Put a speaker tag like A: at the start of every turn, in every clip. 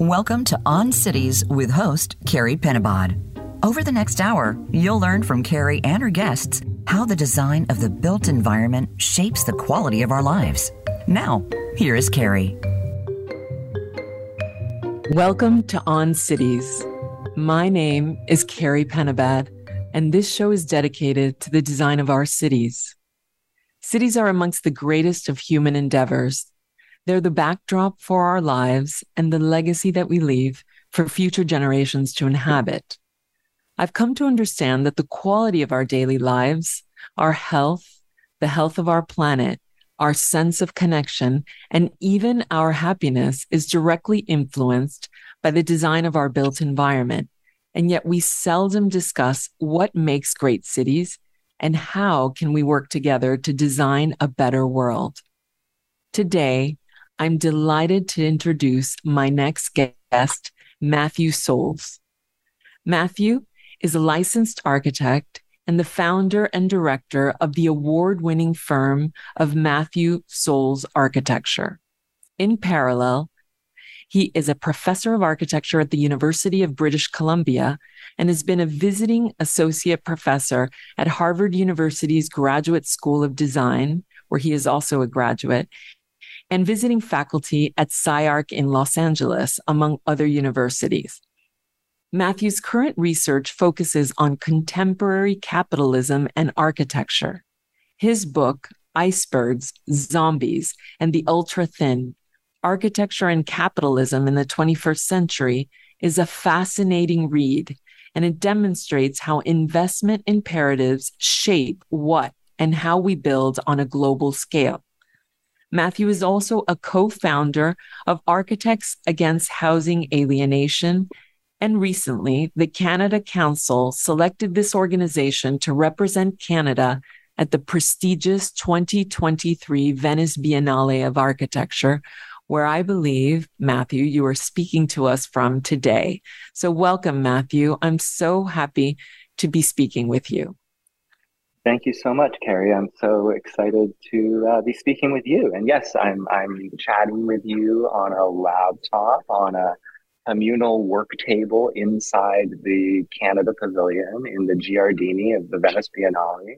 A: Welcome to On Cities with host Carie Penabad. Over the next hour, you'll learn from Carie and her guests how the design of the built environment shapes the quality of our lives. Now, here is Carie.
B: Welcome to On Cities. My name is Carie Penabad, and this show is dedicated to the design of our cities. Cities are amongst the greatest of human endeavors they're the backdrop for our lives and the legacy that we leave for future generations to inhabit. I've come to understand that the quality of our daily lives, our health, the health of our planet, our sense of connection, and even our happiness is directly influenced by the design of our built environment. And yet we seldom discuss what makes great cities and how can we work together to design a better world. Today, I'm delighted to introduce my next guest, Matthew Soules. Matthew is a licensed architect and the founder and director of the award winning firm of Matthew Soules Architecture. In parallel, he is a professor of architecture at the University of British Columbia and has been a visiting associate professor at Harvard University's Graduate School of Design, where he is also a graduate, and visiting faculty at SCI-Arc in Los Angeles, among other universities. Matthew's current research focuses on contemporary capitalism and architecture. His book, Icebergs, Zombies, and the Ultra Thin Architecture and Capitalism in the 21st Century, is a fascinating read, and it demonstrates how investment imperatives shape what and how we build on a global scale. Matthew is also a co founder of Architects Against Housing Alienation. And recently, the Canada Council selected this organization to represent Canada at the prestigious 2023 Venice Biennale of Architecture, where I believe, Matthew, you are speaking to us from today. So, welcome, Matthew. I'm so happy to be speaking with you.
C: Thank you so much, Carie. I'm so excited to uh, be speaking with you. And yes, I'm I'm chatting with you on a laptop on a communal work table inside the Canada Pavilion in the Giardini of the Venice Biennale.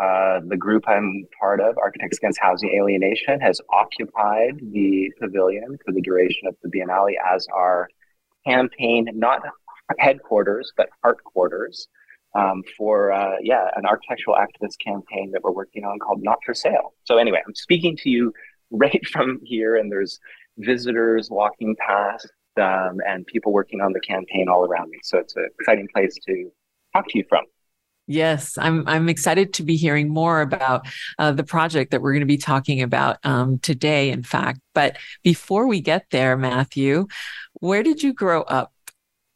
C: Uh, the group I'm part of, Architects Against Housing Alienation, has occupied the pavilion for the duration of the Biennale as our campaign, not headquarters, but heart quarters um, for uh, yeah an architectural activist campaign that we're working on called Not for Sale. So anyway, I'm speaking to you right from here, and there's visitors walking past um, and people working on the campaign all around me. So it's an exciting place to talk to you from.
B: Yes, I'm. I'm excited to be hearing more about uh, the project that we're going to be talking about um, today. In fact, but before we get there, Matthew, where did you grow up?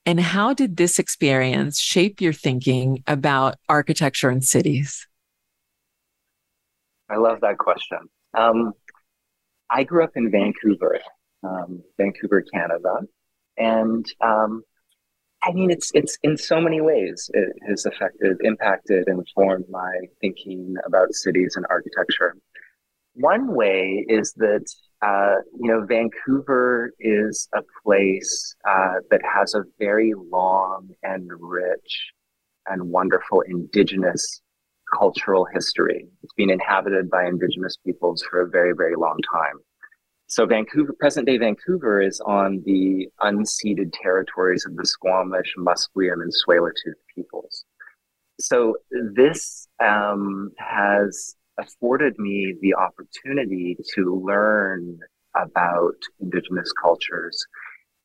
B: And how did this experience shape your thinking about architecture and cities?
C: I love that question. Um, I grew up in Vancouver, um, Vancouver, Canada, and um, I mean, it's it's in so many ways it has affected, impacted, and formed my thinking about cities and architecture. One way is that uh, you know, Vancouver is a place uh, that has a very long and rich and wonderful indigenous cultural history. It's been inhabited by indigenous peoples for a very, very long time. So Vancouver, present day Vancouver is on the unceded territories of the Squamish, Musqueam, and Tsleil-Waututh peoples. So this um, has afforded me the opportunity to learn about indigenous cultures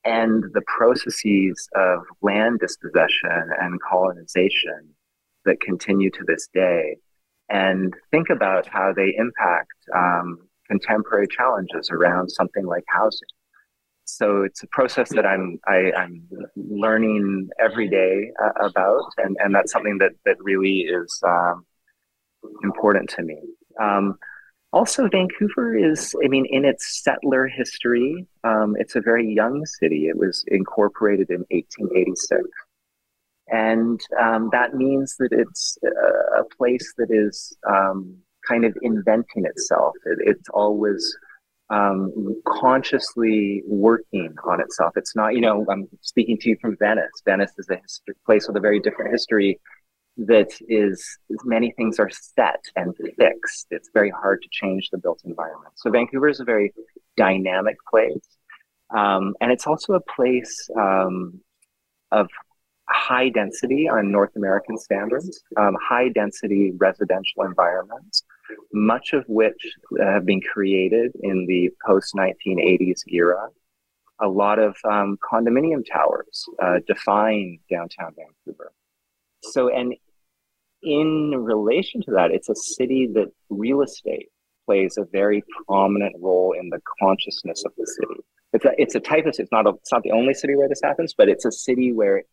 C: and the processes of land dispossession and colonization that continue to this day and think about how they impact um, contemporary challenges around something like housing. So it's a process that I'm I, am i am learning every day uh, about, and, and that's something that that really is um, important to me. Um, also, Vancouver is, I mean, in its settler history, um, it's a very young city. It was incorporated in 1886. And um, that means that it's a place that is um, kind of inventing itself. It, it's always um, consciously working on itself. It's not, you know, I'm speaking to you from Venice. Venice is a history, place with a very different history that is many things are set and fixed. It's very hard to change the built environment. So Vancouver is a very dynamic place. Um, and it's also a place um, of high density on North American standards, um, high density residential environments, much of which have been created in the post 1980s era. A lot of um, condominium towers uh, define downtown Vancouver. So, and in relation to that, it's a city that real estate plays a very prominent role in the consciousness of the city. It's a, it's a type of, it's not, a, it's not the only city where this happens, but it's a city where it's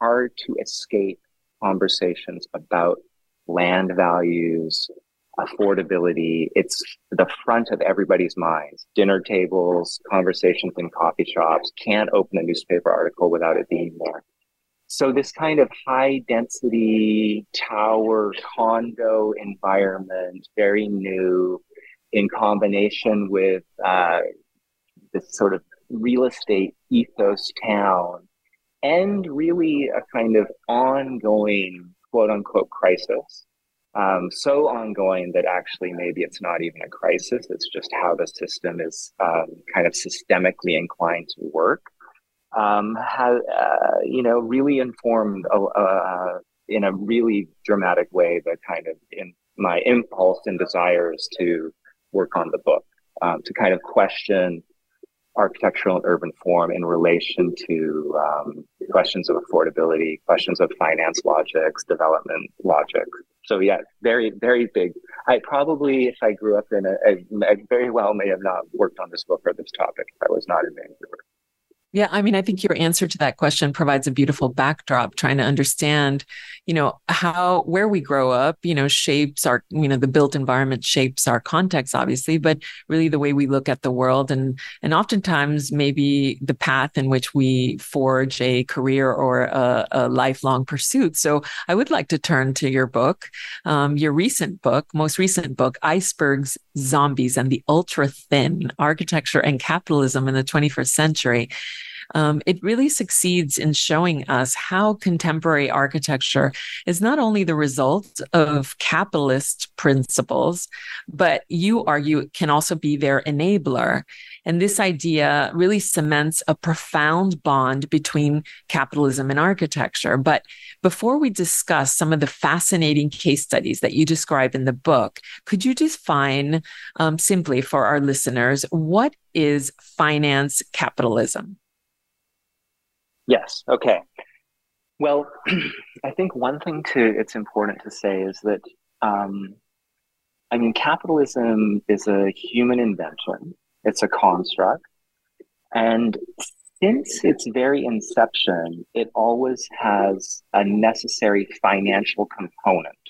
C: hard to escape conversations about land values, affordability. It's the front of everybody's minds. Dinner tables, conversations in coffee shops, can't open a newspaper article without it being there. So this kind of high density tower condo environment, very new, in combination with uh, this sort of real estate ethos town and really a kind of ongoing quote unquote crisis. Um, so ongoing that actually maybe it's not even a crisis. It's just how the system is um, kind of systemically inclined to work. Um, has, uh, you know, really informed uh, uh, in a really dramatic way the kind of in my impulse and desires to work on the book, um, to kind of question architectural and urban form in relation to um, questions of affordability, questions of finance logics, development logic. So yeah, very, very big. I probably, if I grew up in a, a, I very well may have not worked on this book or this topic if I was not in Vancouver.
B: Yeah, I mean, I think your answer to that question provides a beautiful backdrop trying to understand, you know, how where we grow up, you know, shapes our, you know, the built environment shapes our context obviously, but really the way we look at the world and and oftentimes maybe the path in which we forge a career or a, a lifelong pursuit. So I would like to turn to your book, um, your recent book, most recent book, Icebergs, Zombies, and the Ultra Thin Architecture and Capitalism in the 21st Century um, it really succeeds in showing us how contemporary architecture is not only the result of capitalist principles, but you argue it can also be their enabler. And this idea really cements a profound bond between capitalism and architecture. But before we discuss some of the fascinating case studies that you describe in the book, could you define um, simply for our listeners what is finance capitalism?
C: Yes. Okay. Well, I think one thing to it's important to say is that um, I mean capitalism is a human invention. It's a construct, and since its very inception, it always has a necessary financial component.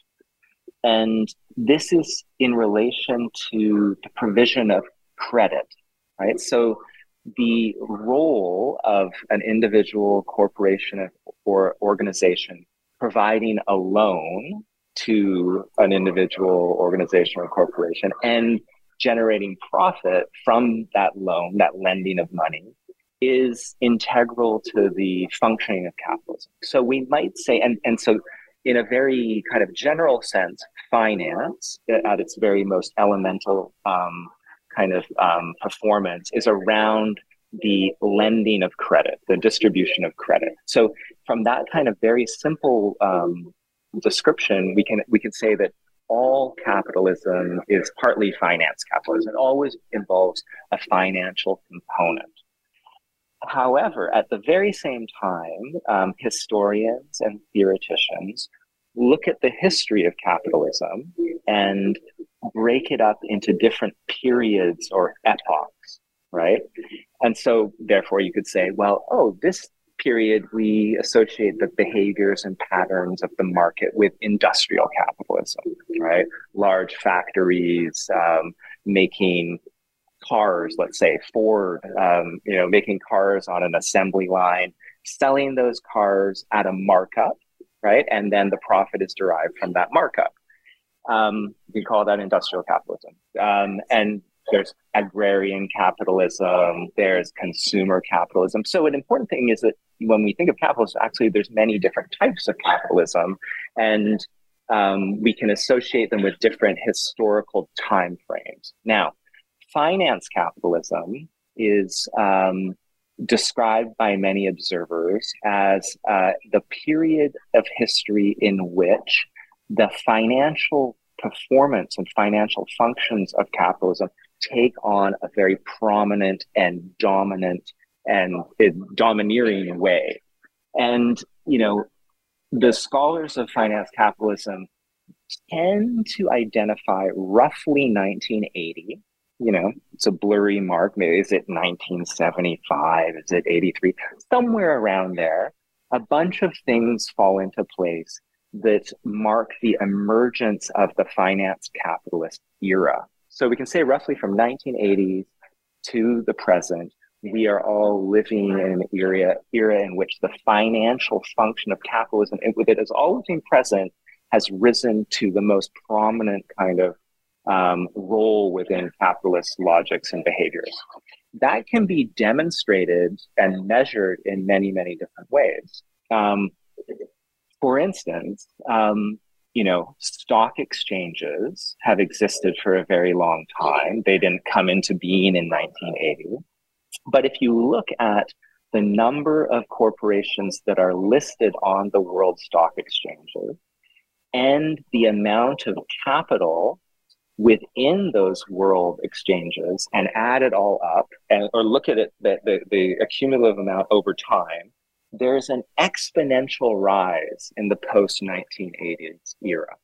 C: And this is in relation to the provision of credit, right? So the role of an individual corporation or organization providing a loan to an individual organization or corporation and generating profit from that loan, that lending of money, is integral to the functioning of capitalism. So we might say, and, and so in a very kind of general sense, finance at its very most elemental um, kind of um, performance is around the lending of credit, the distribution of credit. So from that kind of very simple um, description, we can we can say that all capitalism is partly finance capitalism. It always involves a financial component. However, at the very same time, um, historians and theoreticians look at the history of capitalism and break it up into different periods or epochs, right? And so, therefore, you could say, well, oh, this period we associate the behaviors and patterns of the market with industrial capitalism, right? Large factories um, making cars, let's say Ford, um, you know, making cars on an assembly line, selling those cars at a markup, right? And then the profit is derived from that markup. Um, we call that industrial capitalism. Um, and there's agrarian capitalism, there's consumer capitalism. So an important thing is that when we think of capitalism, actually there's many different types of capitalism, and um, we can associate them with different historical time frames. Now, finance capitalism is um, described by many observers as uh, the period of history in which the financial performance and financial functions of capitalism take on a very prominent and dominant and eh, domineering way. And, you know, the scholars of finance capitalism tend to identify roughly 1980 you know, it's a blurry mark. Maybe is it 1975? Is it 83? Somewhere around there, a bunch of things fall into place that mark the emergence of the finance capitalist era. So we can say roughly from 1980s to the present, we are all living in an era, era in which the financial function of capitalism, with it as always being present, has risen to the most prominent kind of um, role within capitalist logics and behaviors. That can be demonstrated and measured in many, many different ways. Um, for instance, um, you know, stock exchanges have existed for a very long time. They didn't come into being in 1980. But if you look at the number of corporations that are listed on the world stock exchanges and the amount of capital within those world exchanges and add it all up and or look at it the, the, the accumulative amount over time there's an exponential rise in the post 1980s era.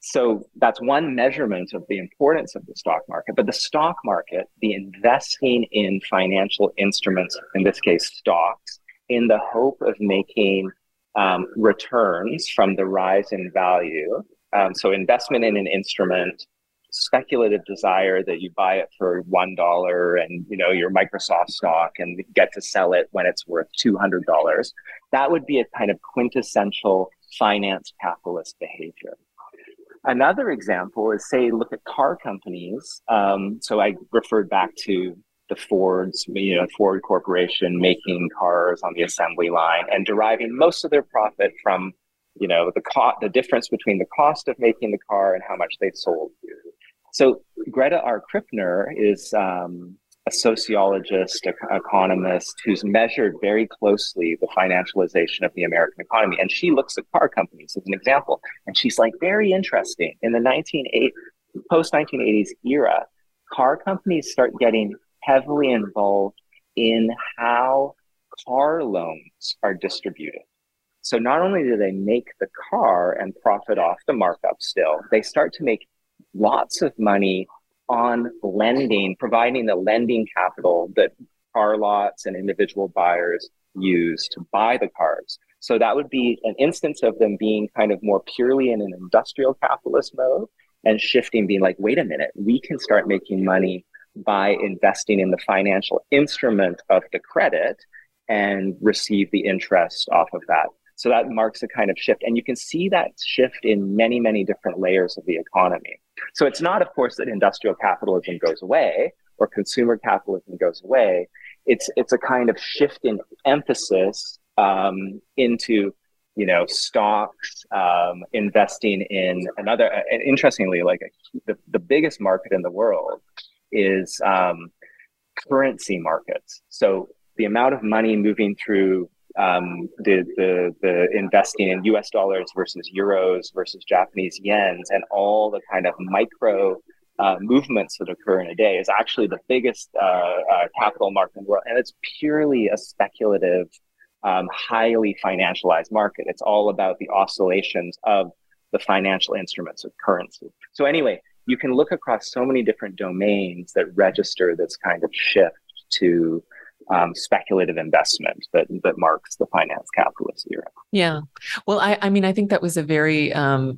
C: So that's one measurement of the importance of the stock market but the stock market the investing in financial instruments in this case stocks in the hope of making um, returns from the rise in value um, so investment in an instrument speculative desire that you buy it for one dollar and you know your Microsoft stock and get to sell it when it's worth two hundred dollars. That would be a kind of quintessential finance capitalist behavior. Another example is say look at car companies. Um, so I referred back to the Fords, you know, Ford Corporation making cars on the assembly line and deriving most of their profit from you know the cost the difference between the cost of making the car and how much they sold so Greta R. Krippner is um, a sociologist, an economist who's measured very closely the financialization of the American economy. And she looks at car companies as an example. And she's like, very interesting. In the 1980s, post 1980s era, car companies start getting heavily involved in how car loans are distributed. So not only do they make the car and profit off the markup still, they start to make lots of money on lending, providing the lending capital that car lots and individual buyers use to buy the cars. So that would be an instance of them being kind of more purely in an industrial capitalist mode and shifting, being like, wait a minute, we can start making money by investing in the financial instrument of the credit and receive the interest off of that. So that marks a kind of shift. And you can see that shift in many, many different layers of the economy. So it's not, of course, that industrial capitalism goes away or consumer capitalism goes away. It's it's a kind of shift in emphasis um, into you know stocks, um, investing in another. And interestingly, like a, the the biggest market in the world is um, currency markets. So the amount of money moving through um, the, the, the investing in US dollars versus euros versus Japanese yens and all the kind of micro uh, movements that occur in a day is actually the biggest uh, uh, capital market in the world. And it's purely a speculative, um, highly financialized market. It's all about the oscillations of the financial instruments of currency. So, anyway, you can look across so many different domains that register this kind of shift to um, speculative investment that that marks the finance capitalist era.
B: Yeah, well, I, I mean, I think that was a very um,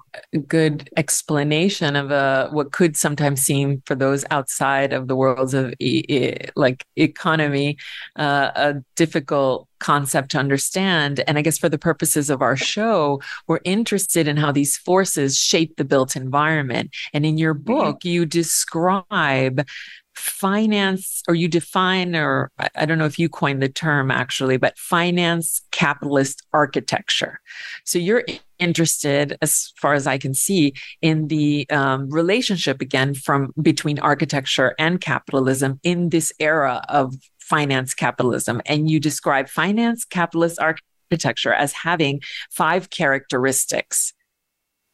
B: good explanation of a uh, what could sometimes seem for those outside of the worlds of e- e- like economy uh, a difficult concept to understand. And I guess for the purposes of our show, we're interested in how these forces shape the built environment. And in your mm-hmm. book, you describe finance or you define or I don't know if you coined the term actually, but finance capitalist architecture. So you're interested, as far as I can see, in the um, relationship again from between architecture and capitalism in this era of finance capitalism. And you describe finance capitalist architecture as having five characteristics.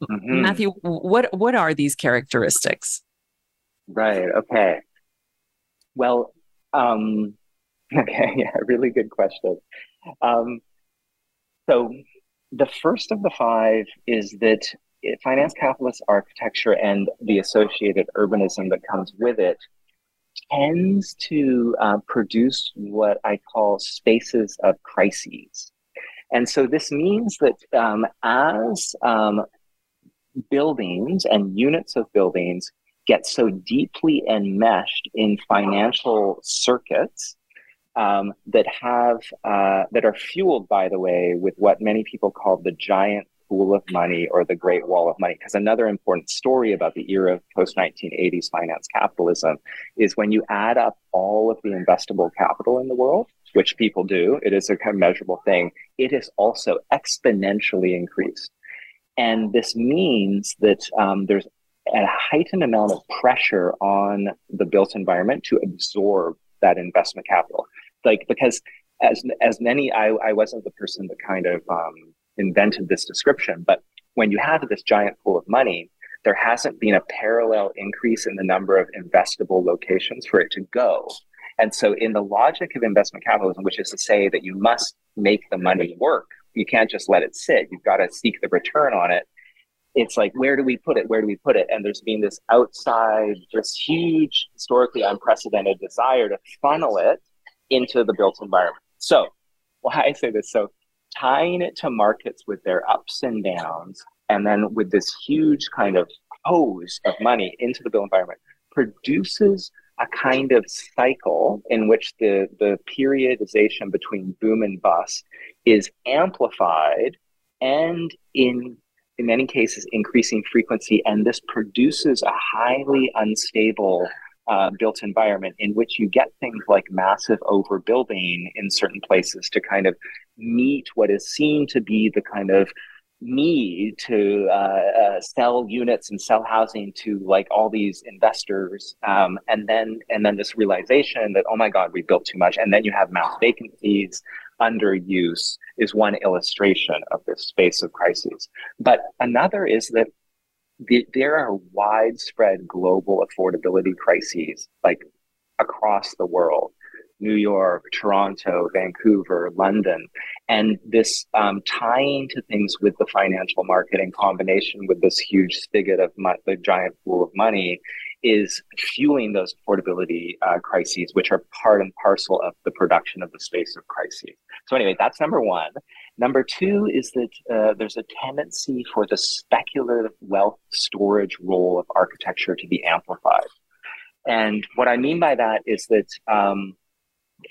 B: Mm-hmm. Matthew, what what are these characteristics?
C: Right. Okay. Well, um, okay, yeah, really good question. Um, so the first of the five is that finance capitalist architecture and the associated urbanism that comes with it tends to uh, produce what I call spaces of crises. And so this means that um, as um, buildings and units of buildings get so deeply enmeshed in financial circuits um, that have uh, that are fueled, by the way, with what many people call the giant pool of money or the Great Wall of Money. Because another important story about the era of post 1980s finance capitalism is when you add up all of the investable capital in the world, which people do, it is a kind of measurable thing. It is also exponentially increased. And this means that um, there's a heightened amount of pressure on the built environment to absorb that investment capital. Like because as as many, I, I wasn't the person that kind of um, invented this description, but when you have this giant pool of money, there hasn't been a parallel increase in the number of investable locations for it to go. And so, in the logic of investment capitalism, which is to say that you must make the money work, you can't just let it sit. You've got to seek the return on it it's like where do we put it? Where do we put it? And there's been this outside this huge historically unprecedented desire to funnel it into the built environment. So why i say this so tying it to markets with their ups and downs and then with this huge kind of hose of money into the built environment produces a kind of cycle in which the, the periodization between boom and bust is amplified and in in many cases increasing frequency, and this produces a highly unstable uh, built environment in which you get things like massive overbuilding in certain places to kind of meet what is seen to be the kind of need to uh, uh, sell units and sell housing to like all these investors um, and then and then this realization that oh my god we built too much and then you have mass vacancies underuse is one illustration of this space of crises. But another is that the, there are widespread global affordability crises, like across the world. New York, Toronto, Vancouver, London, and this um, tying to things with the financial market in combination with this huge spigot of mo- the giant pool of money is fueling those affordability uh, crises, which are part and parcel of the production of the space of crises. So, anyway, that's number one. Number two is that uh, there's a tendency for the speculative wealth storage role of architecture to be amplified. And what I mean by that is that um,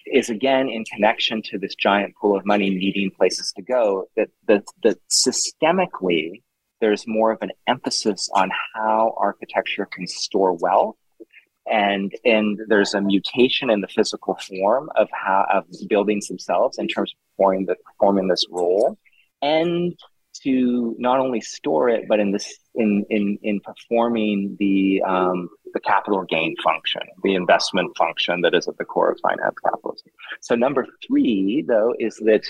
C: is again in connection to this giant pool of money needing places to go. That that that systemically there's more of an emphasis on how architecture can store wealth and and there's a mutation in the physical form of how of buildings themselves in terms of performing the performing this role. And to not only store it but in this in in in performing the um, the capital gain function the investment function that is at the core of finance capitalism. So number three though is that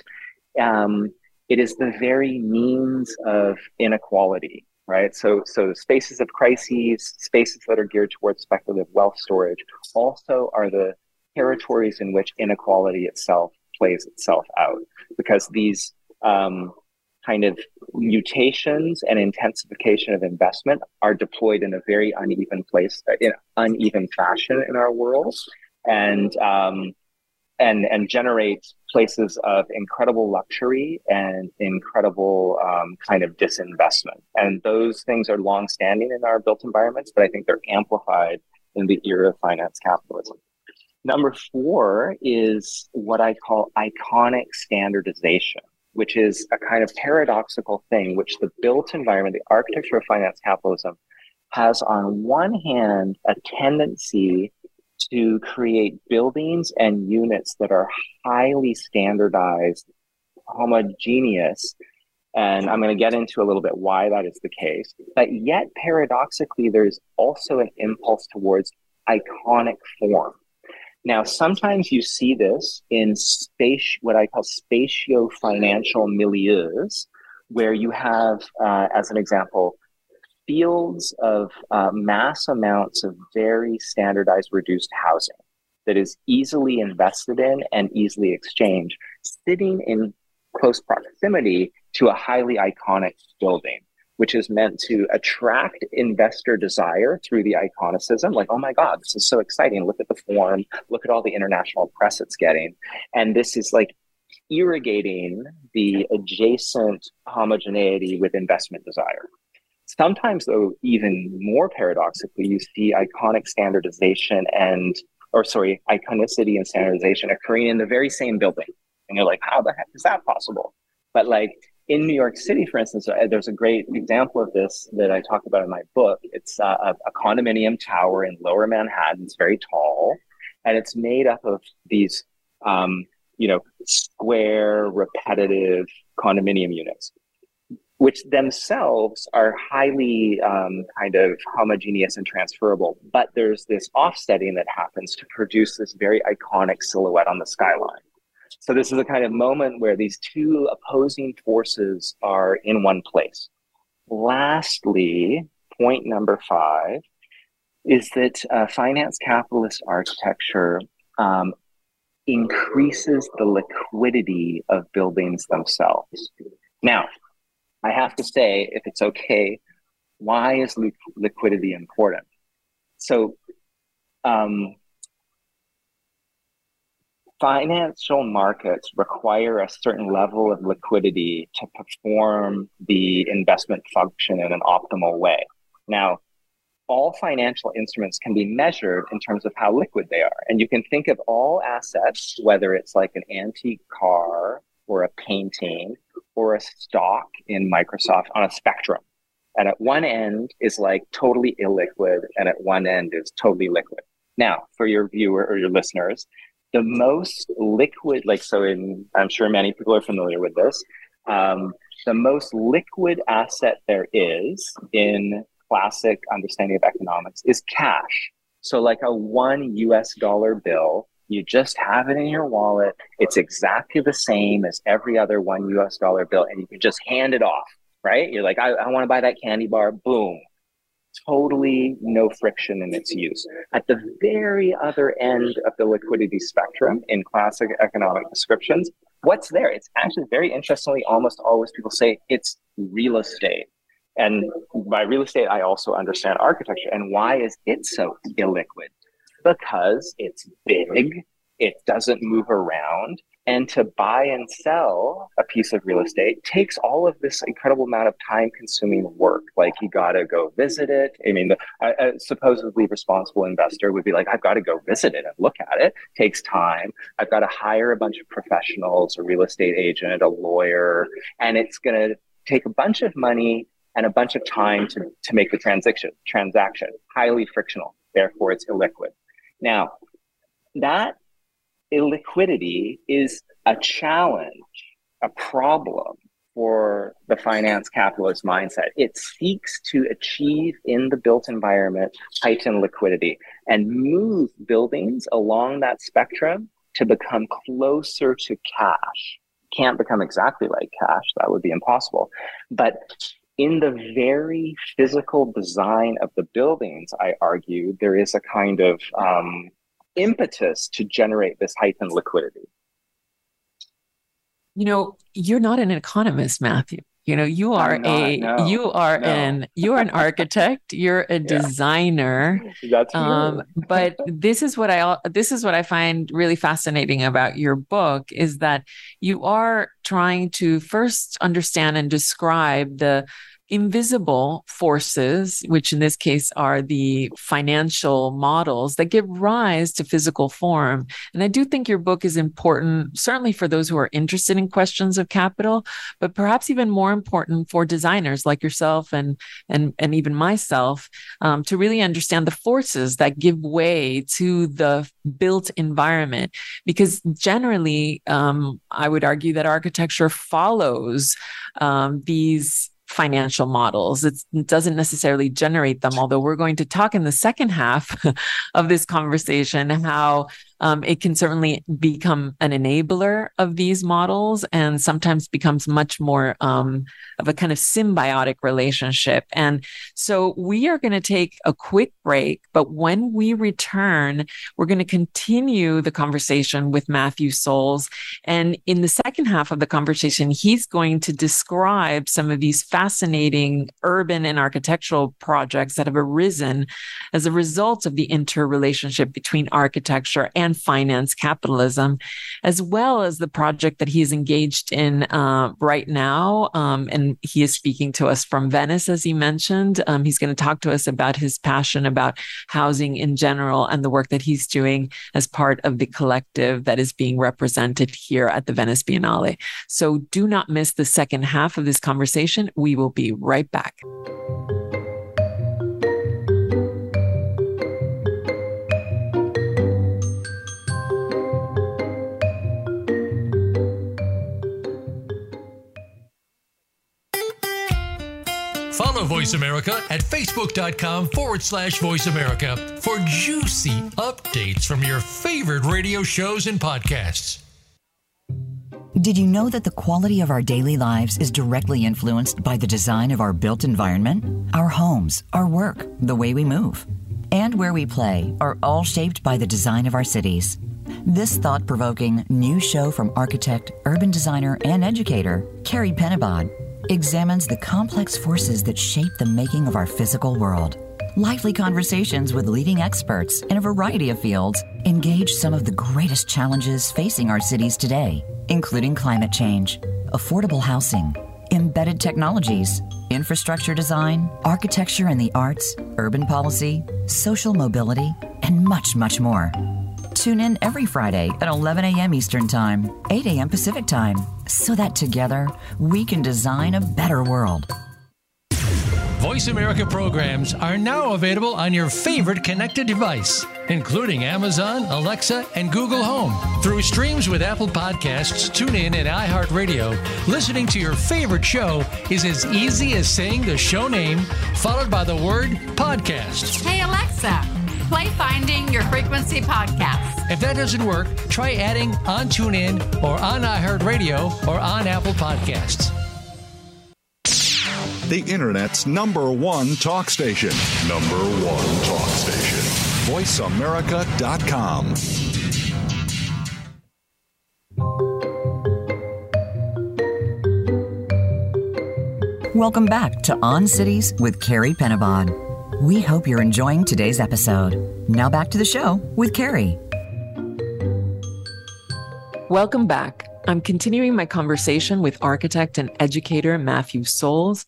C: um, it is the very means of inequality, right? So, so spaces of crises, spaces that are geared towards speculative wealth storage, also are the territories in which inequality itself plays itself out, because these um, kind of mutations and intensification of investment are deployed in a very uneven place, in uneven fashion in our world, and um, and and generate places of incredible luxury and incredible um, kind of disinvestment. And those things are long-standing in our built environments, but I think they're amplified in the era of finance capitalism. Number four is what I call iconic standardization, which is a kind of paradoxical thing, which the built environment, the architecture of finance capitalism, has on one hand a tendency to create buildings and units that are highly standardized, homogeneous. And I'm going to get into a little bit why that is the case. But yet, paradoxically, there's also an impulse towards iconic form. Now, sometimes you see this in space, what I call spatio-financial milieus, where you have, uh, as an example, fields of uh, mass amounts of very standardized reduced housing that is easily invested in and easily exchanged, sitting in close proximity to a highly iconic building, which is meant to attract investor desire through the iconicism. Like, oh my God, this is so exciting. Look at the form, look at all the international press it's getting. And this is like irrigating the adjacent homogeneity with investment desire. Sometimes, though, even more paradoxically, you see iconic standardization and, or sorry, iconicity and standardization occurring in the very same building. And you're like, how the heck is that possible? But like in New York City, for instance, uh, there's a great example of this that I talk about in my book. It's uh, a, a condominium tower in lower Manhattan. It's very tall, and it's made up of these, um, you know, square, repetitive condominium units which themselves are highly um, kind of homogeneous and transferable. But there's this offsetting that happens to produce this very iconic silhouette on the skyline. So this is a kind of moment where these two opposing forces are in one place. Lastly, point number five is that uh, finance capitalist architecture um, increases the liquidity of buildings themselves. Now, I have to say, if it's okay, why is li- liquidity important? So, um, financial markets require a certain level of liquidity to perform the investment function in an optimal way. Now, all financial instruments can be measured in terms of how liquid they are. And you can think of all assets, whether it's like an antique car or a painting or a stock in Microsoft on a spectrum. And at one end is like totally illiquid, and at one end is totally liquid. Now, for your viewer or your listeners, the most liquid, like so, in I'm sure many people are familiar with this. Um, the most liquid asset there is in classic understanding of economics is cash. So, like a one US dollar bill you just have it in your wallet. It's exactly the same as every other one US dollar bill, and you can just hand it off, right? You're like, I, I want to buy that candy bar. Boom. Totally no friction in its use. At the very other end of the liquidity spectrum in classic economic descriptions, what's there? It's actually very interestingly, almost always people say it's real estate. And by real estate, I also understand architecture. And why is it so illiquid? Because it's big, it doesn't move around. And to buy and sell a piece of real estate takes all of this incredible amount of time consuming work. Like you got to go visit it. I mean, a, a supposedly responsible investor would be like, I've got to go visit it and look at it. it takes time. I've got to hire a bunch of professionals, a real estate agent, a lawyer, and it's going to take a bunch of money and a bunch of time to, to make the transaction transaction highly frictional therefore it's illiquid now, that illiquidity is a challenge, a problem for the finance capitalist mindset. It seeks to achieve in the built environment heightened liquidity and move buildings along that spectrum to become closer to cash. Can't become exactly like cash, that would be impossible. But in the very physical design of the buildings, I argue, there is a kind of um, impetus to generate this heightened liquidity.
B: You know, you're not an economist, Matthew. You know, you are
C: not,
B: a
C: no,
B: you are
C: no.
B: an you are an architect. You're a designer.
C: That's
B: um, but this is what I this is what I find really fascinating about your book is that you are trying to first understand and describe the invisible forces, which in this case are the financial models that give rise to physical form. And I do think your book is important, certainly for those who are interested in questions of capital, but perhaps even more important for designers like yourself and and and even myself um, to really understand the forces that give way to the built environment. Because generally, um, I would argue that architecture follows um, these financial models. It's, it doesn't necessarily generate them, although we're going to talk in the second half of this conversation how um, it can certainly become an enabler of these models and sometimes becomes much more um, of a kind of symbiotic relationship. And so we are going to take a quick break, but when we return, we're going to continue the conversation with Matthew Soules. And in the second half of the conversation, he's going to describe some of these fascinating urban and architectural projects that have arisen as a result of the interrelationship between architecture and and finance capitalism, as well as the project that he's engaged in uh, right now. Um, and he is speaking to us from Venice, as he mentioned. Um, he's going to talk to us about his passion about housing in general and the work that he's doing as part of the collective that is being represented here at the Venice Biennale. So do not miss the second half of this conversation. We will be right back.
D: Follow Voice America at facebook.com forward slash voice America for juicy updates from your favorite radio shows and podcasts.
A: Did you know that the quality of our daily lives is directly influenced by the design of our built environment? Our homes, our work, the way we move, and where we play are all shaped by the design of our cities. This thought provoking new show from architect, urban designer, and educator, Carie Penabad examines the complex forces that shape the making of our physical world. Lively conversations with leading experts in a variety of fields engage some of the greatest challenges facing our cities today, including climate change, affordable housing, embedded technologies, infrastructure design, architecture and the arts, urban policy, social mobility, and much, much more. Tune in every Friday at 11 a.m. Eastern Time, 8 a.m. Pacific Time, so that together we can design a better world.
D: Voice America programs are now available on your favorite connected device, including Amazon, Alexa, and Google Home. Through streams with Apple Podcasts, TuneIn, and iHeartRadio, listening to your favorite show is as easy as saying the show name followed by the word podcast.
E: Hey, Alexa play Finding Your Frequency podcast.
D: If that doesn't work, try adding on TuneIn or on iHeartRadio or on Apple Podcasts.
F: The Internet's number one talk station. Number one talk station. VoiceAmerica.com.
A: Welcome back to On Cities with Carie Penabad. We hope you're enjoying today's episode. Now back to the show with Carie.
B: Welcome back. I'm continuing my conversation with architect and educator Matthew Soules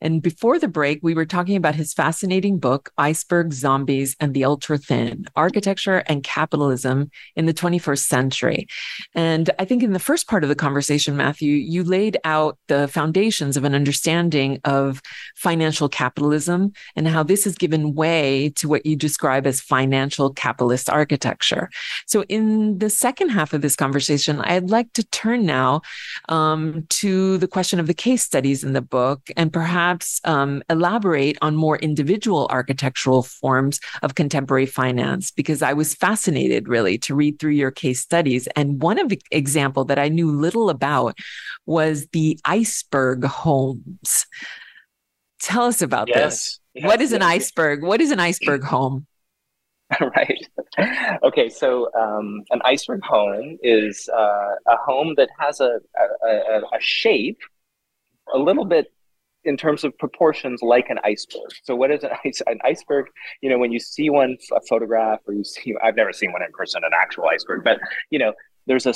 B: and before the break, we were talking about his fascinating book, Iceberg Zombies and the Ultra Thin Architecture and Capitalism in the 21st Century. And I think in the first part of the conversation, Matthew, you laid out the foundations of an understanding of financial capitalism and how this has given way to what you describe as financial capitalist architecture. So, in the second half of this conversation, I'd like to turn now um, to the question of the case studies in the book and perhaps perhaps um, elaborate on more individual architectural forms of contemporary finance because I was fascinated really to read through your case studies. And one of the example that I knew little about was the iceberg homes. Tell us about
C: yes.
B: this. Yes, what is an iceberg? What is an iceberg home?
C: right. Okay, so um, an iceberg home is uh, a home that has a, a, a shape a little bit in terms of proportions like an iceberg. So what is an, ice, an iceberg? You know, when you see one a photograph or you see, I've never seen one in person, an actual iceberg, but you know, there's a,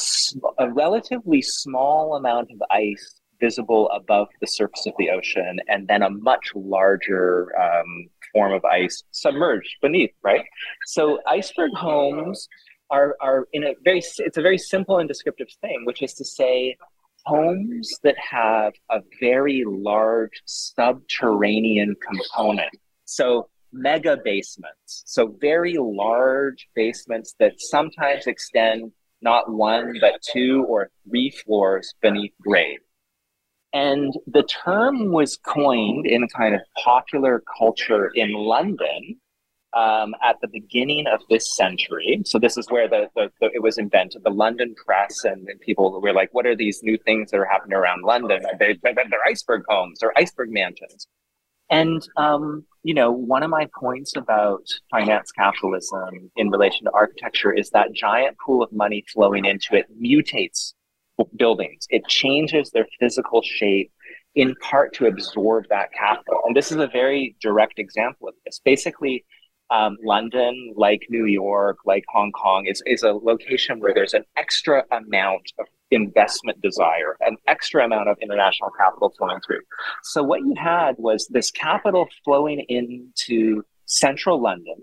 C: a relatively small amount of ice visible above the surface of the ocean, and then a much larger um, form of ice submerged beneath, right? So iceberg homes are, are in a very, it's a very simple and descriptive thing, which is to say homes that have a very large subterranean component. So mega basements. So very large basements that sometimes extend not one, but two or three floors beneath grade. And the term was coined in kind of popular culture in London um, at the beginning of this century. So this is where the, the, the, it was invented. The London press and, and, people were like, "What are these new things that are happening around London? They, they're iceberg homes or iceberg mansions." And um, you know, one of my points about finance capitalism in relation to architecture is that giant pool of money flowing into it mutates buildings. It changes their physical shape in part to absorb that capital. And this is a very direct example of this. Basically, um, London, like New York, like Hong Kong, is, is a location where there's an extra amount of investment desire, an extra amount of international capital flowing through. So what you had was this capital flowing into central London,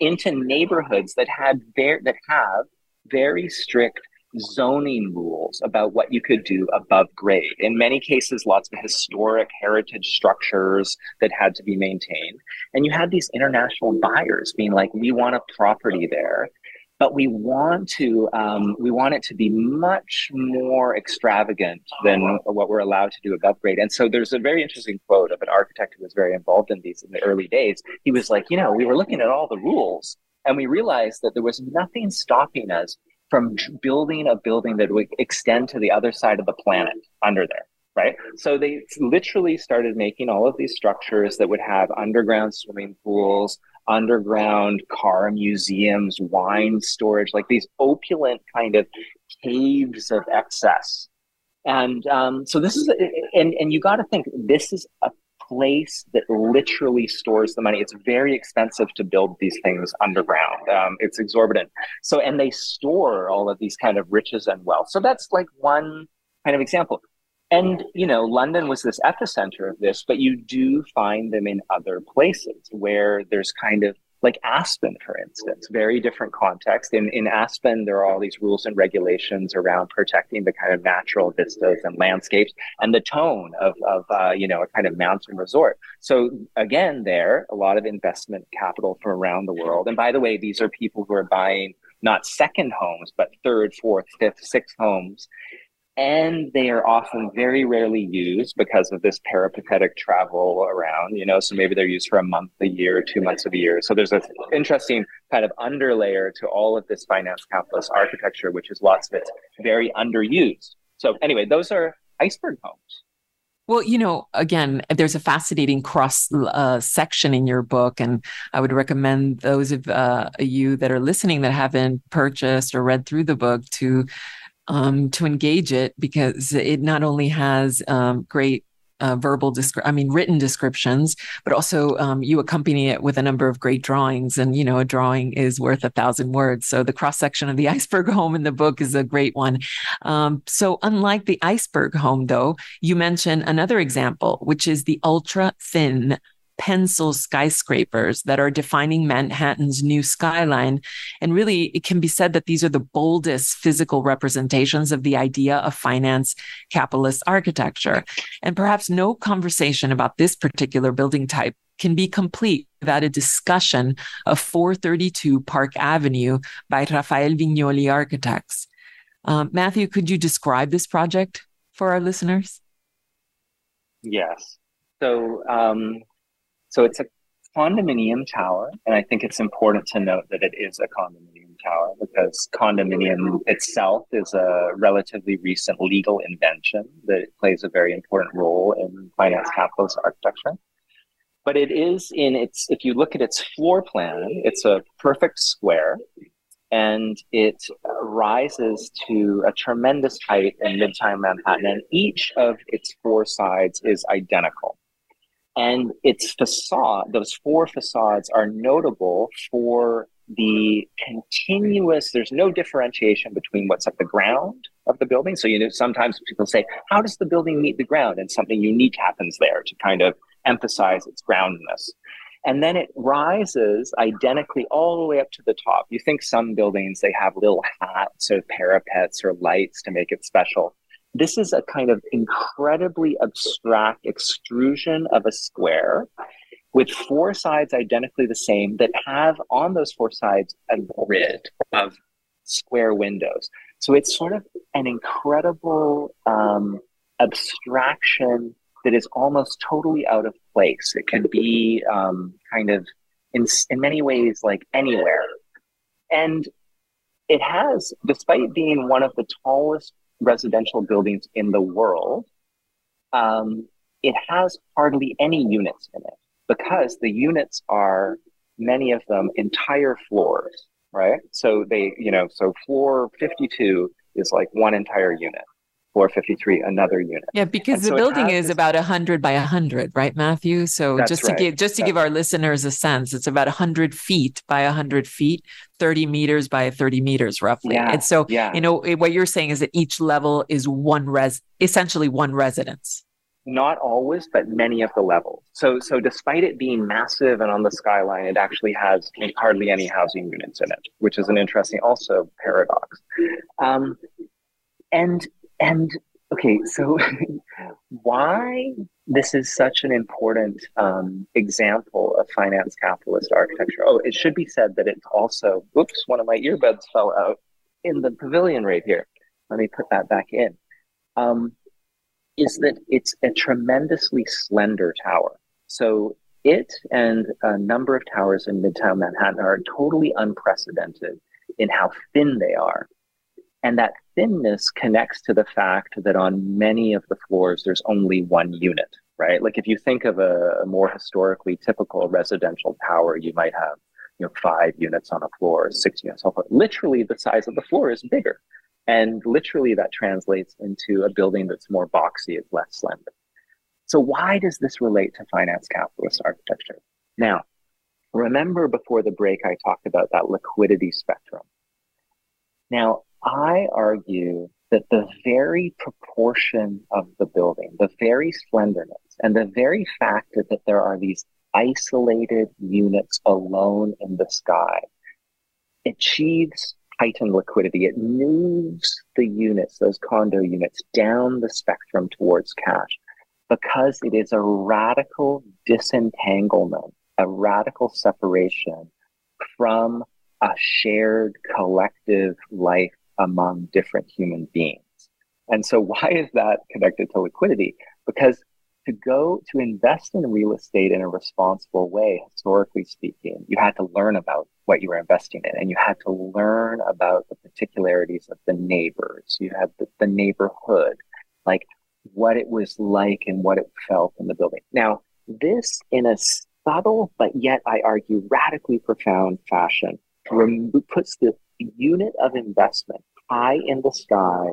C: into neighborhoods that had very, that have very strict zoning rules about what you could do above grade. In many cases, lots of historic heritage structures that had to be maintained. And you had these international buyers being like, we want a property there but we want to um, we want it to be much more extravagant than what we're allowed to do above grade. And so there's a very interesting quote of an architect who was very involved in these in the early days. He was like, you know, we were looking at all the rules and we realized that there was nothing stopping us from building a building that would extend to the other side of the planet under there right? So they literally started making all of these structures that would have underground swimming pools, underground car museums, wine storage, like these opulent kind of caves of excess. And um, so this is, and, and you got to think this is a place that literally stores the money. It's very expensive to build these things underground. Um, it's exorbitant. So, and they store all of these kind of riches and wealth. So that's like one kind of example. And, you know, London was this epicenter of this, but you do find them in other places where there's kind of like Aspen, for instance, very different context. In, in Aspen, there are all these rules and regulations around protecting the kind of natural vistas and landscapes and the tone of, of uh, you know, a kind of mountain resort. So again, there, a lot of investment capital from around the world. And by the way, these are people who are buying not second homes, but third, fourth, fifth, sixth homes and they are often very rarely used because of this peripatetic travel around you know so maybe they're used for a month a year two months of a year. So there's an interesting kind of underlayer to all of this finance capitalist architecture which is lots of it's very underused. So anyway those are iceberg homes.
B: Well, you know, again, there's a fascinating cross uh, section in your book, and I would recommend those of uh, you that are listening that haven't purchased or read through the book to um, to engage it because it not only has um, great uh, verbal descri- I mean written descriptions, but also um, you accompany it with a number of great drawings. And you know, a drawing is worth a thousand words. So the cross section of the iceberg home in the book is a great one. Um, so unlike the iceberg home, though, you mention another example, which is the ultra thin pencil skyscrapers that are defining Manhattan's new skyline. And really, it can be said that these are the boldest physical representations of the idea of finance capitalist architecture. And perhaps no conversation about this particular building type can be complete without a discussion of 432 Park Avenue by Rafael Viñoly Architects. Um, Matthew, could you describe this project for our listeners?
C: Yes. So, um, so it's a condominium tower, and I think it's important to note that it is a condominium tower because condominium itself is a relatively recent legal invention that plays a very important role in finance capitalist architecture. But it is in its, if you look at its floor plan, it's a perfect square and it rises to a tremendous height in Midtown Manhattan, and each of its four sides is identical. And its facade, those four facades are notable for the continuous, there's no differentiation between what's at the ground of the building. So, you know, sometimes people say, how does the building meet the ground? And something unique happens there to kind of emphasize its groundness. And then it rises identically all the way up to the top. You think some buildings, they have little hats or parapets or lights to make it special. This is a kind of incredibly abstract extrusion of a square with four sides identically the same that have on those four sides a grid of square windows. So it's sort of an incredible um, abstraction that is almost totally out of place. It can be um, kind of in, in many ways like anywhere. And it has, despite being one of the tallest residential buildings in the world, um, it has hardly any units in it because the units are many of them entire floors, right? So they, you know, so floor 52 is like one entire unit. Floor 53, another unit.
B: Yeah, because and the so building is this... about 100 by 100, right, Matthew? So That's just to right. give just to That's... give our listeners a sense, it's about 100 feet by 100 feet, 30 meters by 30 meters roughly. Yeah, and so, yeah. you know, what you're saying is that each level is one res, essentially one residence
C: not always, but many of the levels. So, so despite it being massive and on the skyline, it actually has hardly any housing units in it, which is an interesting also paradox. Um, and and okay, so why this is such an important um, example of finance capitalist architecture? Oh, it should be said that it's also. Oops, one of my earbuds fell out in the pavilion right here. Let me put that back in. Um, is that it's a tremendously slender tower. So it and a number of towers in Midtown Manhattan are totally unprecedented in how thin they are. And that thinness connects to the fact that on many of the floors, there's only one unit, right? Like if you think of a, a more historically typical residential tower, you might have you know, five units on a floor, six units on a floor. Literally, the size of the floor is bigger. And literally, that translates into a building that's more boxy, it's less slender. So, why does this relate to finance capitalist architecture? Now, remember before the break, I talked about that liquidity spectrum. Now, I argue that the very proportion of the building, the very slenderness, and the very fact that, there are these isolated units alone in the sky achieves heightened liquidity. It moves the units, those condo units, down the spectrum towards cash because it is a radical disentanglement, a radical separation from a shared collective life among different human beings. And so, why is that connected to liquidity? Because to go to invest in real estate in a responsible way, historically speaking, you had to learn about what you were investing in and you had to learn about the particularities of the neighbors. You had the, the neighborhood, like what it was like and what it felt in the building. Now, this in a subtle, but yet I argue radically profound fashion rem- puts the unit of investment high in the sky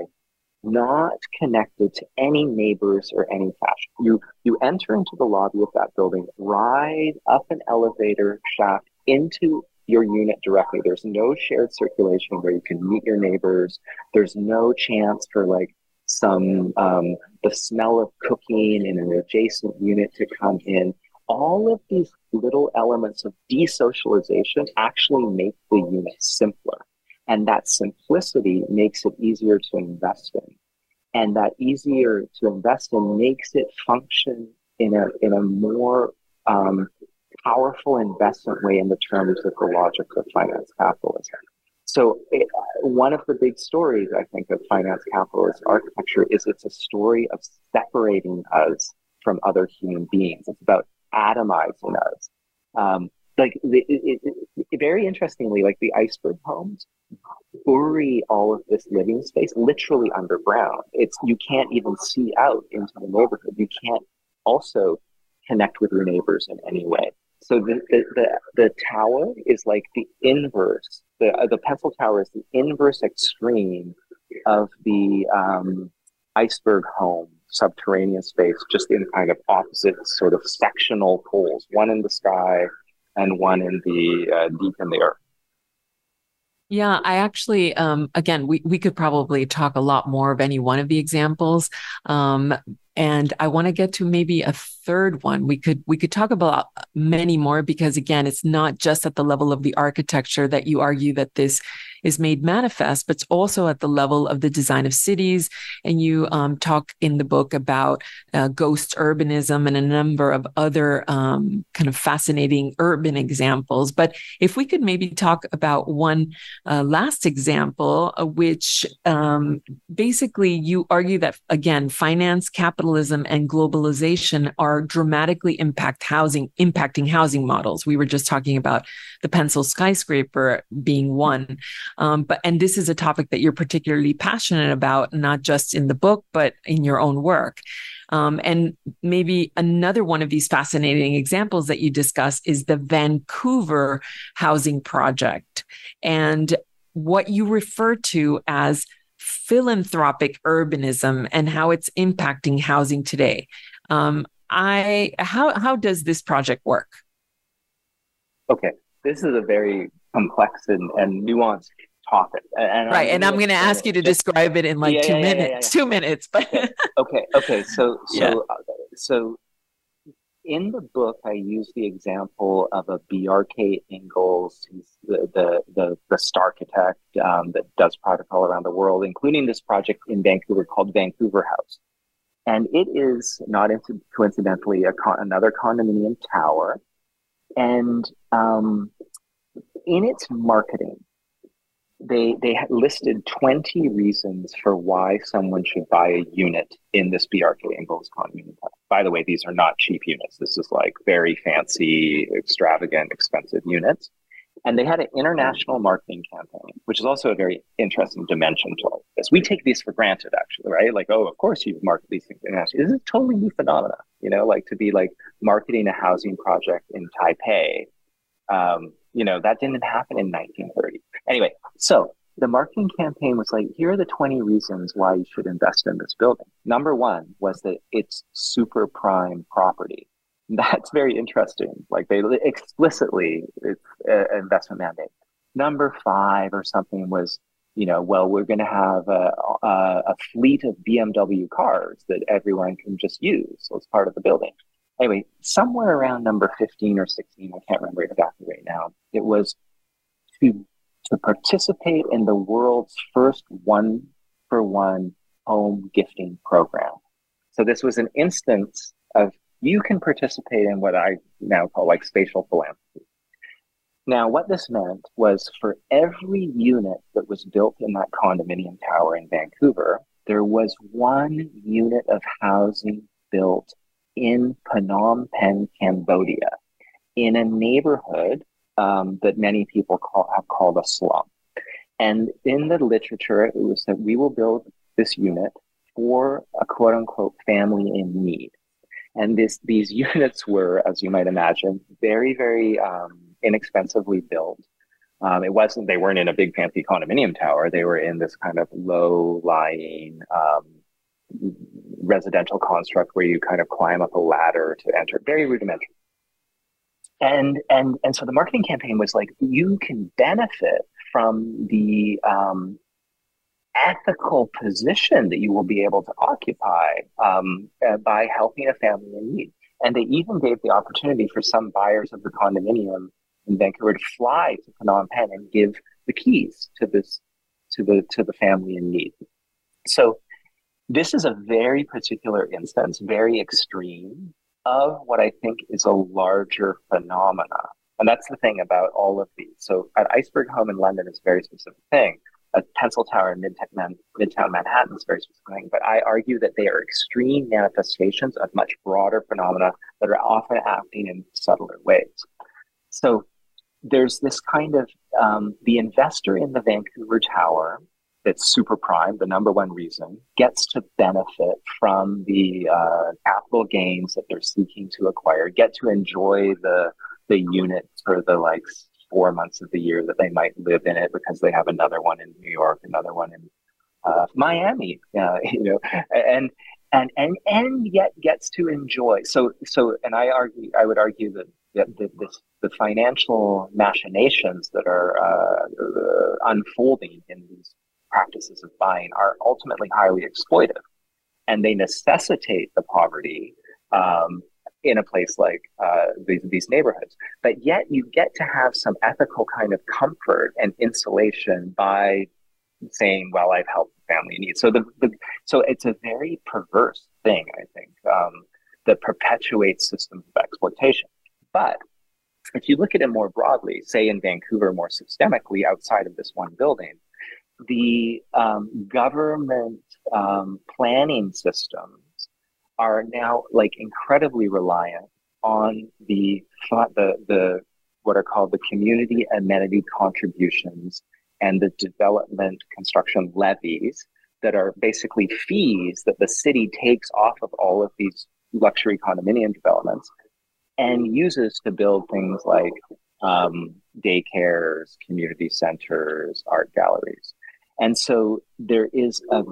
C: not connected to any neighbors or any fashion. You you enter into the lobby of that building, ride up an elevator shaft into your unit directly. There's no shared circulation where you can meet your neighbors. There's no chance for like some um, the smell of cooking in an adjacent unit to come in. All of these little elements of desocialization actually make the unit simpler. And that simplicity makes it easier to invest in. And that easier to invest in makes it function in a, in a more um, powerful investment way in the terms of the logic of finance capitalism. So, it, one of the big stories, I think, of finance capitalist architecture is it's a story of separating us from other human beings. It's about atomizing us. Um, like it, it, it, very interestingly, like the iceberg homes bury all of this living space literally underground. It's you can't even see out into the neighborhood. You can't also connect with your neighbors in any way. So the the, the, the tower is like the inverse. The uh, the pencil tower is the inverse extreme of the um, iceberg home subterranean space, just in kind of opposite sort of sectional poles. One in the sky, and one in the uh, deep in the earth.
B: Yeah, I actually, um, again, we, we could probably talk a lot more of any one of the examples. Um, and I want to get to maybe a third one. We could we could talk about many more because again, it's not just at the level of the architecture that you argue that this is made manifest, but it's also at the level of the design of cities. And you um, talk in the book about uh, ghost urbanism and a number of other um, kind of fascinating urban examples. But if we could maybe talk about one uh, last example, uh, which um, basically you argue that, again, finance, capitalism, and globalization are dramatically impact housing, impacting housing models. We were just talking about the pencil skyscraper being one. Um, but and this is a topic that you're particularly passionate about, not just in the book, but in your own work. Um, and maybe another one of these fascinating examples that you discuss is the Vancouver housing project and what you refer to as philanthropic urbanism and how it's impacting housing today. Um, I how how does this project work?
C: Okay, this is a very complex and, and nuanced topic.
B: And right, I'm and I'm going to ask you to just, describe it in like yeah, two yeah, minutes. Yeah, two minutes, but
C: okay, okay. So so uh, so in the book, I use the example of a Bjarke Ingels, the the the, the star architect um, that does projects all around the world, including this project in Vancouver called Vancouver House. And it is not coincidentally a con- another condominium tower. And um, in its marketing, they they listed 20 reasons for why someone should buy a unit in this Bjarke Ingels condominium. By the way, these are not cheap units. This is like very fancy, extravagant, expensive units. And they had an international marketing campaign, which is also a very interesting dimension to all this. We take these for granted, actually, right? Like, oh, of course you market these things internationally. This is a totally new phenomena, you know, like to be like marketing a housing project in Taipei. Um, you know, that didn't happen in 1930. Anyway, so the marketing campaign was like, here are the 20 reasons why you should invest in this building. Number one was that it's super prime property. That's very interesting. Like they explicitly, it's an investment mandate. Number five or something was, you know, well, we're going to have a, a, a, fleet of BMW cars that everyone can just use as part of the building. Anyway, somewhere around number 15 or 16, I can't remember exactly right now, it was to, to participate in the world's first one for one home gifting program. So this was an instance of you can participate in what I now call like spatial philanthropy. Now, what this meant was for every unit that was built in that condominium tower in Vancouver, there was one unit of housing built in Phnom Penh, Cambodia, in a neighborhood um, that many people call, have called a slum. And in the literature, it was that we will build this unit for a quote unquote family in need. And this, these units were, as you might imagine, very, very um, inexpensively built. Um, it wasn't, they weren't in a big fancy condominium tower. They were in this kind of low lying um, residential construct where you kind of climb up a ladder to enter, very rudimentary. And, and, and so the marketing campaign was like, you can benefit from the um, ethical position that you will be able to occupy um, uh, by helping a family in need. And they even gave the opportunity for some buyers of the condominium in Vancouver to fly to Phnom Penh and give the keys to this to the to the family in need. So this is a very particular instance, very extreme of what I think is a larger phenomena. And that's the thing about all of these. So at Iceberg Home in London is a very specific thing a Pencil Tower in Midtown, Manhattan is very specific thing, but I argue that they are extreme manifestations of much broader phenomena that are often acting in subtler ways. So there's this kind of um, the investor in the Vancouver Tower that's super prime, the number one reason, gets to benefit from the uh, capital gains that they're seeking to acquire, get to enjoy the the unit for the like four months of the year that they might live in it because they have another one in New York, another one in uh, Miami, uh, you know, and and and and yet gets to enjoy. So so, and I argue, I would argue that the, the, the financial machinations that are uh, unfolding in these practices of buying are ultimately highly exploitive, and they necessitate the poverty um, in a place like uh, these, these neighborhoods. But yet, you get to have some ethical kind of comfort and insulation by saying, "Well, I've helped the family in need." So the, the so it's a very perverse thing, I think, um, that perpetuates systems of exploitation. But if you look at it more broadly, say in Vancouver, more systemically outside of this one building, the um, government um, planning systems are now like incredibly reliant on the the the what are called the community amenity contributions and the development construction levies that are basically fees that the city takes off of all of these luxury condominium developments and uses to build things like um, daycares, community centers, art galleries. And so there is a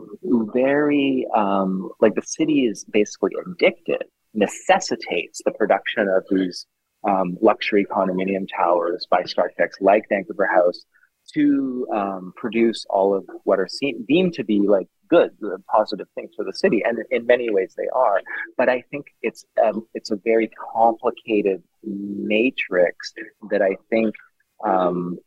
C: very, um, like the city is basically addicted, necessitates the production of these um, luxury condominium towers by architects like Vancouver House to um, produce all of what are seen, deemed to be like good, positive things for the city, and in many ways they are. But I think it's um, it's a very complicated matrix that I think um,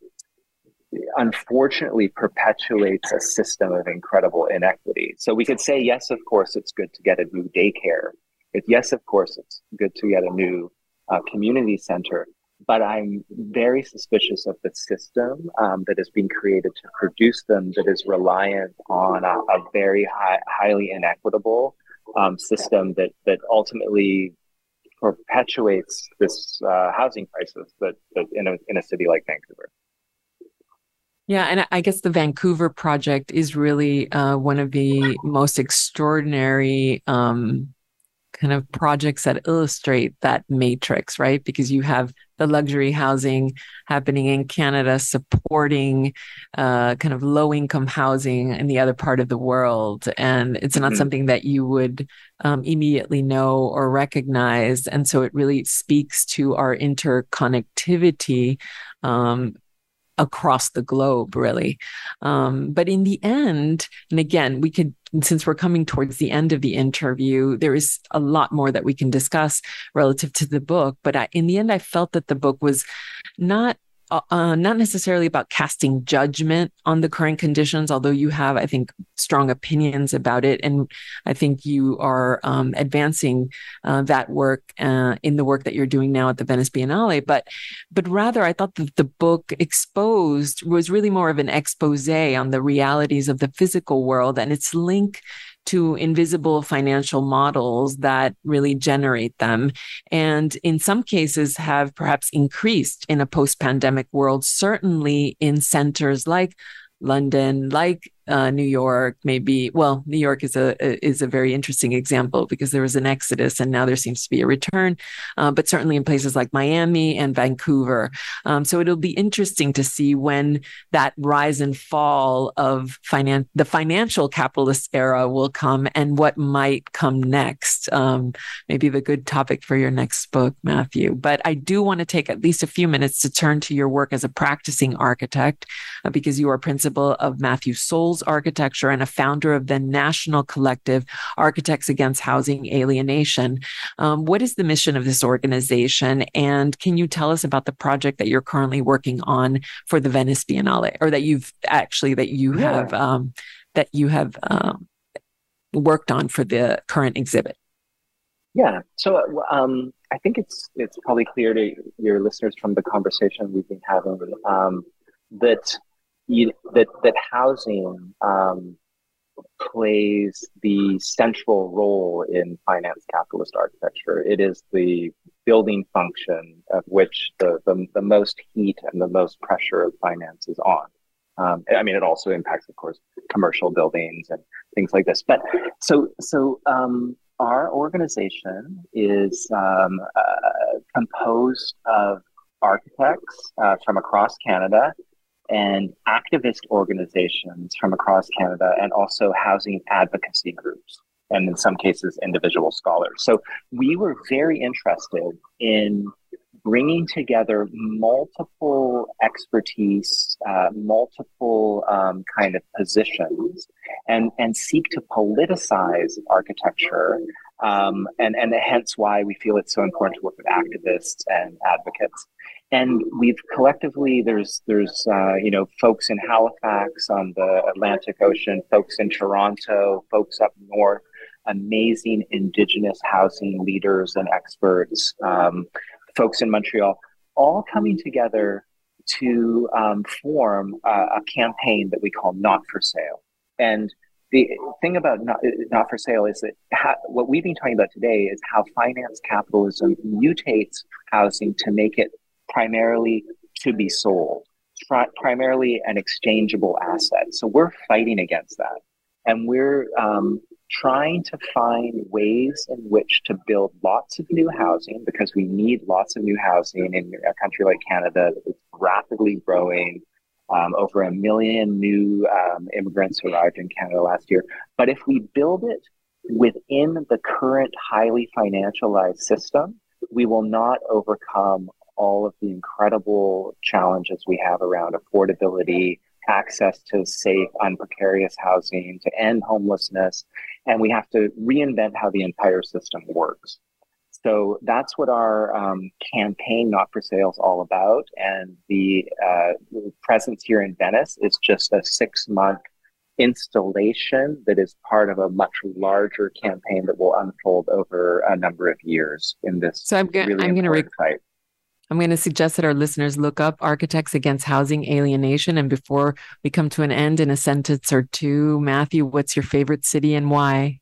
C: unfortunately perpetuates a system of incredible inequity. So we could say, yes, of course, it's good to get a new daycare. If, yes, of course, it's good to get a new uh, community center but I'm very suspicious of the system um, that is being created to produce them that is reliant on a, a very high, highly inequitable um, system that, that ultimately perpetuates this uh, housing crisis that, that in, a, in a city like Vancouver.
B: Yeah, and I guess the Vancouver project is really uh, one of the most extraordinary um, kind of projects that illustrate that matrix, right? Because you have the luxury housing happening in Canada supporting uh, kind of low income housing in the other part of the world. And it's not mm-hmm. something that you would um, immediately know or recognize. And so it really speaks to our interconnectivity um, across the globe, really. Um, but in the end, and again, we could, since we're coming towards the end of the interview, there is a lot more that we can discuss relative to the book. But I, in the end, I felt that the book was not uh, uh, not necessarily about casting judgment on the current conditions, although you have, I think, strong opinions about it. And I think you are um, advancing uh, that work uh, in the work that you're doing now at the Venice Biennale. But, but rather, I thought that the book exposed was really more of an expose on the realities of the physical world and its link to invisible financial models that really generate them. And in some cases have perhaps increased in a post pandemic world, certainly in centers like London, like uh, New York, maybe. Well, New York is a is a very interesting example because there was an exodus and now there seems to be a return. Uh, but certainly in places like Miami and Vancouver, um, so it'll be interesting to see when that rise and fall of finan- the financial capitalist era will come and what might come next. Um, maybe the good topic for your next book, Matthew. But I do want to take at least a few minutes to turn to your work as a practicing architect uh, because you are principal of Matthew Architecture and a founder of the National Collective Architects Against Housing Alienation. Um, what is the mission of this organization? And can you tell us about the project that you're currently working on for the Venice Biennale, or that you've actually that you yeah. have um, that you have um, worked on for the current exhibit?
C: Yeah. So um, I think it's it's probably clear to your listeners from the conversation we've been having um, that you, that that housing um, plays the central role in finance capitalist architecture. It is the building function of which the, the, the most heat and the most pressure of finance is on. Um, I mean, it also impacts, of course, commercial buildings and things like this. But so, so um, our organization is um, uh, composed of architects uh, from across Canada and activist organizations from across Canada and also housing advocacy groups and in some cases individual scholars. So we were very interested in bringing together multiple expertise, uh, multiple um, kind of positions, and and seek to politicize architecture, um, and and hence why we feel it's so important to work with activists and advocates. And we've collectively there's there's uh, you know folks in Halifax on the Atlantic Ocean, folks in Toronto, folks up north amazing indigenous housing leaders and experts, um, folks in Montreal, all coming together to um, form a, a, campaign that we call Not for Sale. And the thing about Not, not for Sale is that ha- what we've been talking about today is how finance capitalism mutates housing to make it primarily to be sold, pri- primarily an exchangeable asset. So we're fighting against that. And we're um, trying to find ways in which to build lots of new housing because we need lots of new housing in a country like Canada that's rapidly growing. Um, over a million new um, immigrants arrived in Canada last year. But if we build it within the current highly financialized system, we will not overcome all of the incredible challenges we have around affordability, access to safe, unprecarious housing, to end homelessness, and we have to reinvent how the entire system works. So that's what our um, campaign, Not for Sale, is all about. And the uh, presence here in Venice is just a six month installation that is part of a much larger campaign that will unfold over a number of years in this.
B: So I'm,
C: really
B: I'm going to
C: re-
B: I'm going to suggest that our listeners look up Architects Against Housing Alienation. And before we come to an end in a sentence or two, Matthew, what's your favorite city and why?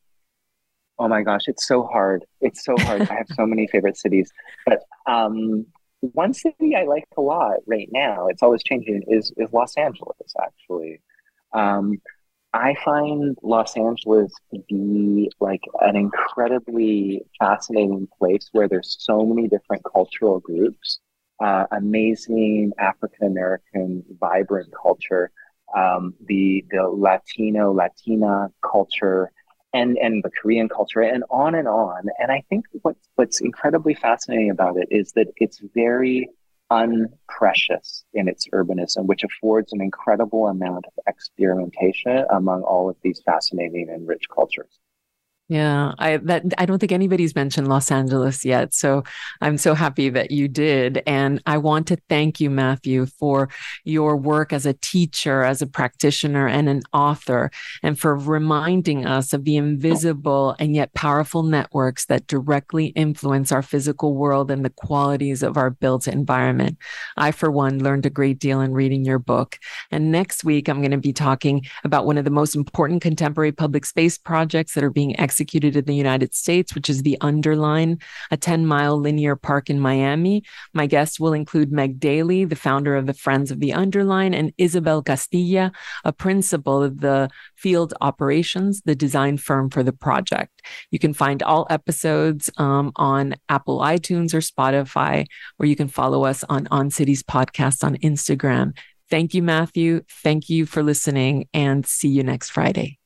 C: Oh my gosh, it's so hard. It's so hard. I have so many favorite cities. But um, one city I like a lot right now, it's always changing, is, is Los Angeles, actually. Um, I find Los Angeles to be like an incredibly fascinating place where there's so many different cultural groups, uh, amazing African American vibrant culture, um, the the Latino Latina culture, and and the Korean culture, and on and on. And I think what's what's incredibly fascinating about it is that it's very unprecious in its urbanism, which affords an incredible amount of experimentation among all of these fascinating and rich cultures.
B: Yeah, I that I don't think anybody's mentioned Los Angeles yet. So I'm so happy that you did. And I want to thank you, Matthew, for your work as a teacher, as a practitioner, and an author, and for reminding us of the invisible and yet powerful networks that directly influence our physical world and the qualities of our built environment. I, for one, learned a great deal in reading your book. And next week, I'm going to be talking about one of the most important contemporary public space projects that are being executed executed in the United States, which is the Underline, a 10 mile linear park in Miami. My guests will include Meg Daly, the founder of the Friends of the Underline, and Isabel Castilla, a principal of the Field Operations, the design firm for the project. You can find all episodes um, on Apple iTunes or Spotify, or you can follow us on On Cities Podcast on Instagram. Thank you, Matthew. Thank you for listening, and see you next Friday.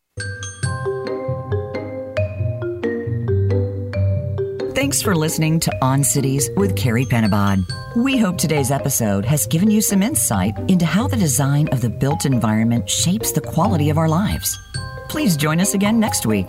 A: Thanks for listening to On Cities with Carie Penabad. We hope today's episode has given you some insight into how the design of the built environment shapes the quality of our lives. Please join us again next week